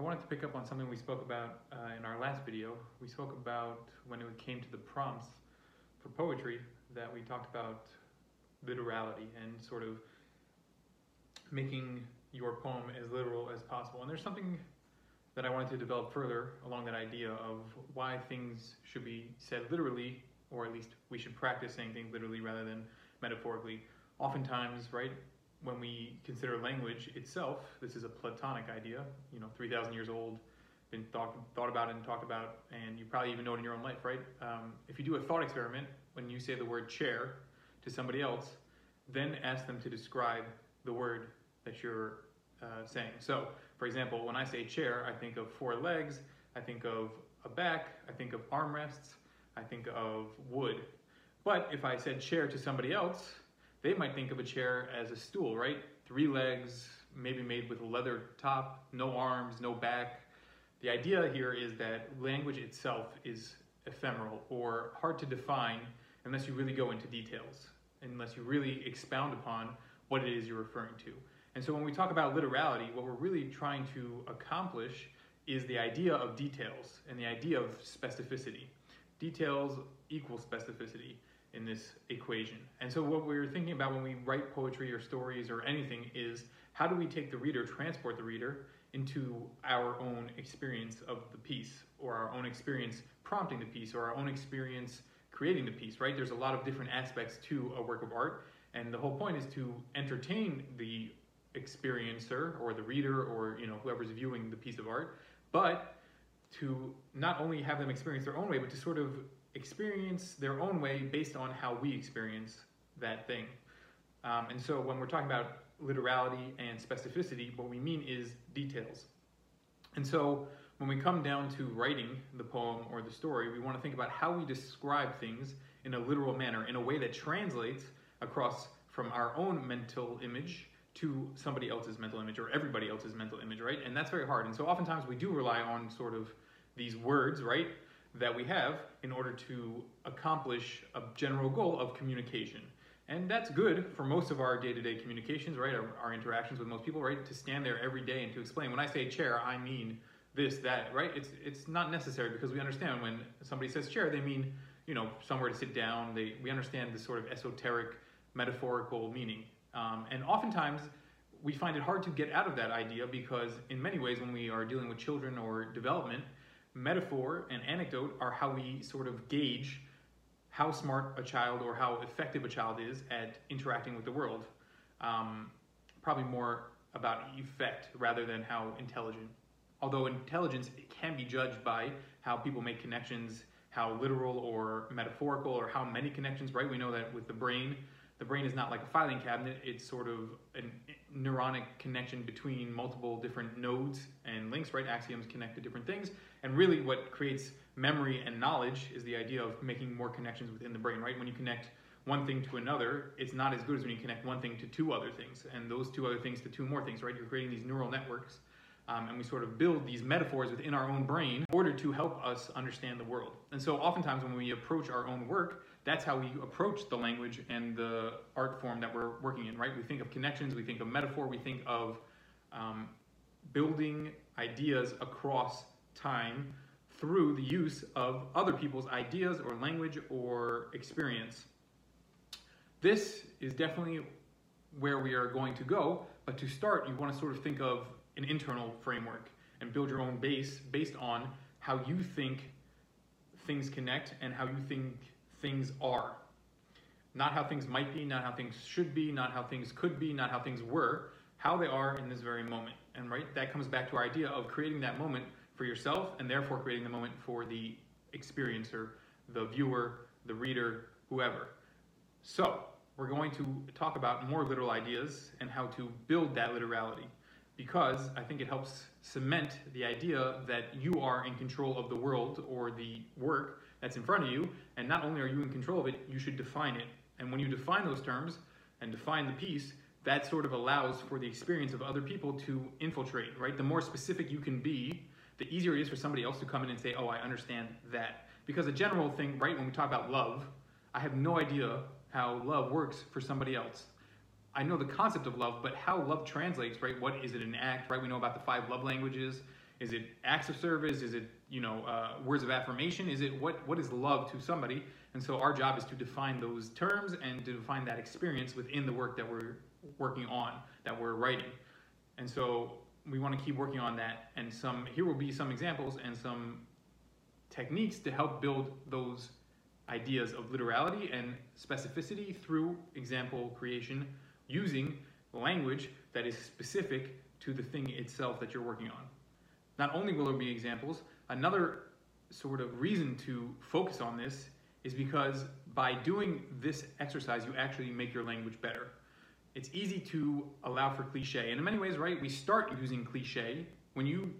I wanted to pick up on something we spoke about uh, in our last video. We spoke about when it came to the prompts for poetry that we talked about literality and sort of making your poem as literal as possible. And there's something that I wanted to develop further along that idea of why things should be said literally, or at least we should practice saying things literally rather than metaphorically. Oftentimes, right, when we consider language itself, this is a Platonic idea, you know, 3,000 years old, been thought, thought about and talked about, and you probably even know it in your own life, right? Um, if you do a thought experiment, when you say the word chair to somebody else, then ask them to describe the word that you're uh, saying. So, for example, when I say chair, I think of four legs, I think of a back, I think of armrests, I think of wood. But if I said chair to somebody else, they might think of a chair as a stool, right? Three legs, maybe made with a leather top, no arms, no back. The idea here is that language itself is ephemeral or hard to define unless you really go into details, unless you really expound upon what it is you're referring to. And so when we talk about literality, what we're really trying to accomplish is the idea of details and the idea of specificity. Details equal specificity in this equation. And so what we're thinking about when we write poetry or stories or anything is how do we take the reader, transport the reader into our own experience of the piece or our own experience prompting the piece or our own experience creating the piece, right? There's a lot of different aspects to a work of art and the whole point is to entertain the experiencer or the reader or you know whoever's viewing the piece of art, but to not only have them experience their own way, but to sort of experience their own way based on how we experience that thing. Um, and so when we're talking about literality and specificity, what we mean is details. And so when we come down to writing the poem or the story, we want to think about how we describe things in a literal manner, in a way that translates across from our own mental image to somebody else's mental image or everybody else's mental image, right? And that's very hard. And so oftentimes we do rely on sort of these words, right? That we have in order to accomplish a general goal of communication. And that's good for most of our day to day communications, right? Our, our, interactions with most people, right? To stand there every day and to explain. When I say chair, I mean this, that, right? It's, it's not necessary because we understand when somebody says chair, they mean, you know, somewhere to sit down. They, we understand the sort of esoteric, metaphorical meaning. Um, and oftentimes, we find it hard to get out of that idea because, in many ways, when we are dealing with children or development, metaphor and anecdote are how we sort of gauge how smart a child or how effective a child is at interacting with the world. Um, probably more about effect rather than how intelligent. Although intelligence can be judged by how people make connections, how literal or metaphorical, or how many connections, right? We know that with the brain, the brain is not like a filing cabinet, it's sort of a neuronic connection between multiple different nodes and links, right? Axioms connect to different things. And really, what creates memory and knowledge is the idea of making more connections within the brain, right? When you connect one thing to another, it's not as good as when you connect one thing to two other things, and those two other things to two more things, right? You're creating these neural networks, um, and we sort of build these metaphors within our own brain in order to help us understand the world. And so, oftentimes, when we approach our own work, that's how we approach the language and the art form that we're working in, right? We think of connections, we think of metaphor, we think of um, building ideas across time through the use of other people's ideas or language or experience. This is definitely where we are going to go, but to start, you want to sort of think of an internal framework and build your own base based on how you think things connect and how you think things are. Not how things might be, not how things should be, not how things could be, not how things were, how they are in this very moment. And right, that comes back to our idea of creating that moment for yourself and therefore creating the moment for the experiencer, the viewer, the reader, whoever. So, we're going to talk about more literal ideas and how to build that literality because I think it helps cement the idea that you are in control of the world or the work that's in front of you. And not only are you in control of it, you should define it. And when you define those terms and define the piece, that sort of allows for the experience of other people to infiltrate, right? The more specific you can be, the easier it is for somebody else to come in and say, oh, I understand that. Because a general thing, right, when we talk about love, I have no idea how love works for somebody else. I know the concept of love, but how love translates, right? What is it an act, right? We know about the five love languages. Is it acts of service? Is it you know uh, words of affirmation? Is it what what is love to somebody? And so our job is to define those terms and to define that experience within the work that we're working on, that we're writing. And so we want to keep working on that. And some here will be some examples and some techniques to help build those ideas of literality and specificity through example creation using language that is specific to the thing itself that you're working on. Not only will there be examples, another sort of reason to focus on this is because by doing this exercise, you actually make your language better. It's easy to allow for cliche. And in many ways, right, we start using cliche. When you,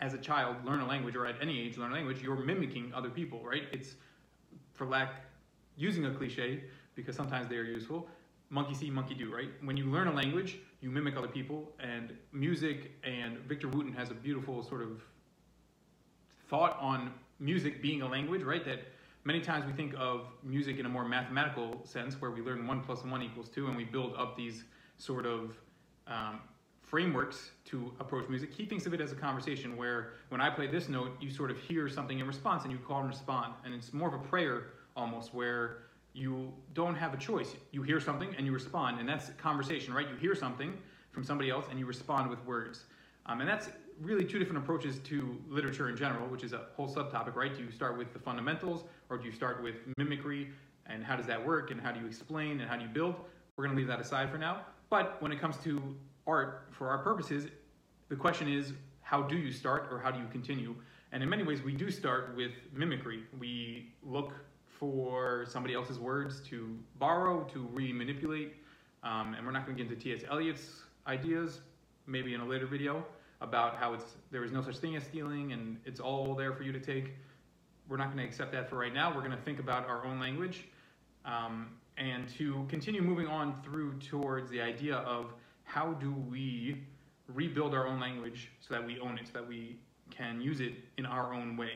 as a child, learn a language, or at any age learn a language, you're mimicking other people, right? It's, for lack, using a cliche, because sometimes they are useful, monkey see, monkey do, right? When you learn a language, you mimic other people, and music, and Victor Wooten has a beautiful sort of thought on music being a language, right? That many times we think of music in a more mathematical sense where we learn one plus one equals two and we build up these sort of um, frameworks to approach music. He thinks of it as a conversation where when I play this note, you sort of hear something in response and you call and respond. And it's more of a prayer almost where you don't have a choice. You hear something and you respond. And that's conversation, right? You hear something from somebody else and you respond with words. Um, and that's really two different approaches to literature in general, which is a whole subtopic, right? Do you start with the fundamentals or do you start with mimicry and how does that work and how do you explain and how do you build? We're going to leave that aside for now. But when it comes to art, for our purposes, the question is how do you start or how do you continue? And in many ways, we do start with mimicry. We look for somebody else's words to borrow, to re manipulate. Um, and we're not going to get into T.S. Eliot's ideas, maybe in a later video about how it's there is no such thing as stealing and it's all there for you to take. We're not going to accept that for right now. We're going to think about our own language um, and to continue moving on through towards the idea of how do we rebuild our own language so that we own it, so that we can use it in our own way.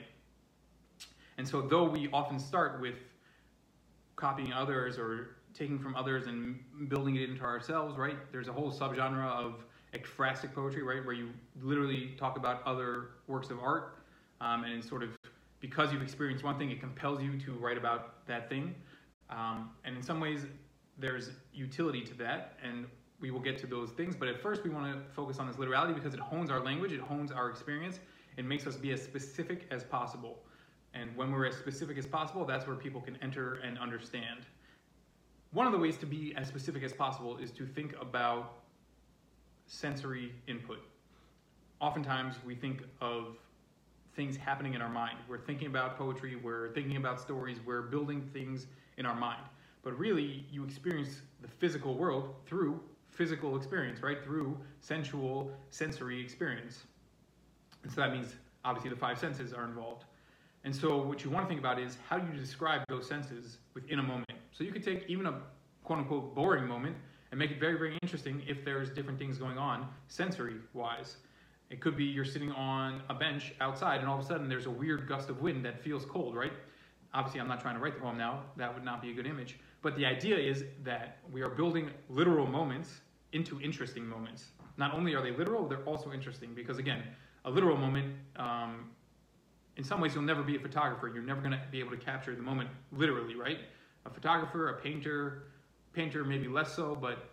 And so, though we often start with copying others or taking from others and building it into ourselves, right? There's a whole subgenre of ekphrastic poetry, right, where you literally talk about other works of art, um, and sort of because you've experienced one thing, it compels you to write about that thing. Um, and in some ways, there's utility to that, and we will get to those things. But at first, we want to focus on this literality because it hones our language, it hones our experience, it makes us be as specific as possible. And when we're as specific as possible, that's where people can enter and understand. One of the ways to be as specific as possible is to think about sensory input. Oftentimes, we think of things happening in our mind. We're thinking about poetry, we're thinking about stories, we're building things in our mind. But really, you experience the physical world through physical experience, right? Through sensual, sensory experience. And so that means obviously the five senses are involved. And so what you want to think about is how do you describe those senses within a moment? So you could take even a quote unquote boring moment and make it very, very interesting if there's different things going on sensory wise. It could be you're sitting on a bench outside and all of a sudden there's a weird gust of wind that feels cold, right? Obviously, I'm not trying to write the poem now, that would not be a good image. But the idea is that we are building literal moments into interesting moments. Not only are they literal, they're also interesting because, again, a literal moment, um, in some ways, you'll never be a photographer. You're never going to be able to capture the moment literally, right? A photographer, a painter, painter maybe less so, but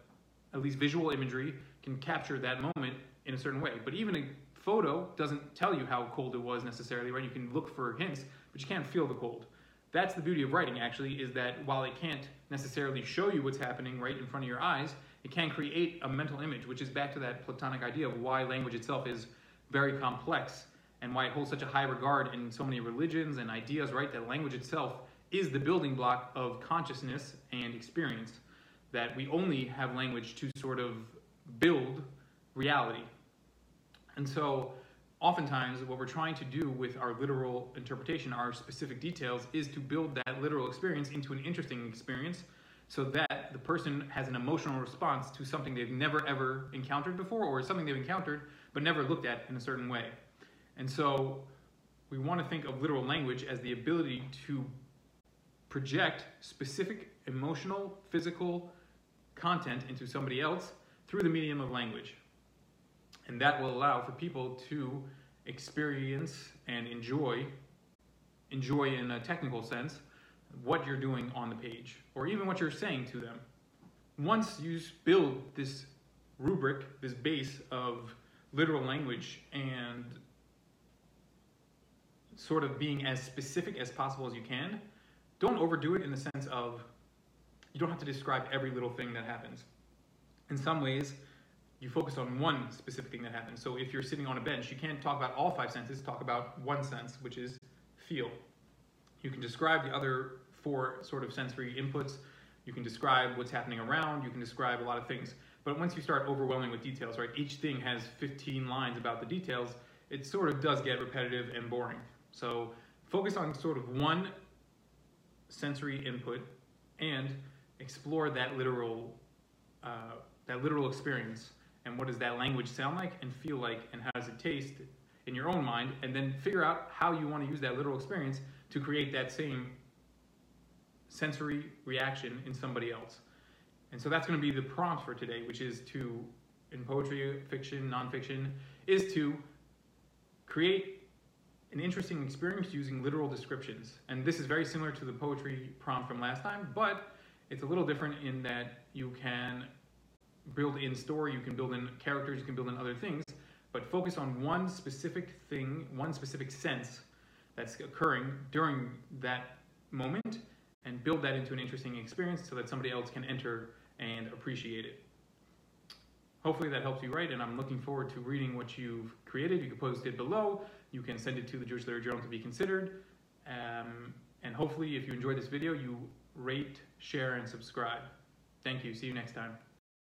at least visual imagery can capture that moment in a certain way. But even a photo doesn't tell you how cold it was necessarily, right? You can look for hints, but you can't feel the cold. That's the beauty of writing, actually, is that while it can't necessarily show you what's happening right in front of your eyes, it can create a mental image, which is back to that Platonic idea of why language itself is very complex and why it holds such a high regard in so many religions and ideas, right? That language itself is the building block of consciousness and experience that we only have language to sort of build reality. And so, oftentimes, what we're trying to do with our literal interpretation, our specific details, is to build that literal experience into an interesting experience so that the person has an emotional response to something they've never ever encountered before or something they've encountered but never looked at in a certain way. And so, we want to think of literal language as the ability to project specific emotional, physical, content into somebody else through the medium of language. And that will allow for people to experience and enjoy, enjoy in a technical sense, what you're doing on the page or even what you're saying to them. Once you build this rubric, this base of literal language and sort of being as specific as possible as you can, don't overdo it in the sense of you don't have to describe every little thing that happens. In some ways, you focus on one specific thing that happens. So if you're sitting on a bench, you can't talk about all five senses, talk about one sense, which is feel. You can describe the other four sort of sensory inputs. You can describe what's happening around. You can describe a lot of things. But once you start overwhelming with details, right, each thing has 15 lines about the details, it sort of does get repetitive and boring. So focus on sort of one sensory input and explore that literal, uh, that literal experience and what does that language sound like and feel like and how does it taste in your own mind and then figure out how you want to use that literal experience to create that same sensory reaction in somebody else. And so that's going to be the prompt for today, which is to, in poetry, fiction, nonfiction, is to create an interesting experience using literal descriptions. And this is very similar to the poetry prompt from last time, but it's a little different in that you can build in story, you can build in characters, you can build in other things, but focus on one specific thing, one specific sense that's occurring during that moment and build that into an interesting experience so that somebody else can enter and appreciate it. Hopefully that helps you write, and I'm looking forward to reading what you've created. You can post it below. You can send it to the Jewish Literary Journal to be considered. Um, and hopefully, if you enjoyed this video, you rate, share, and subscribe. Thank you. See you next time.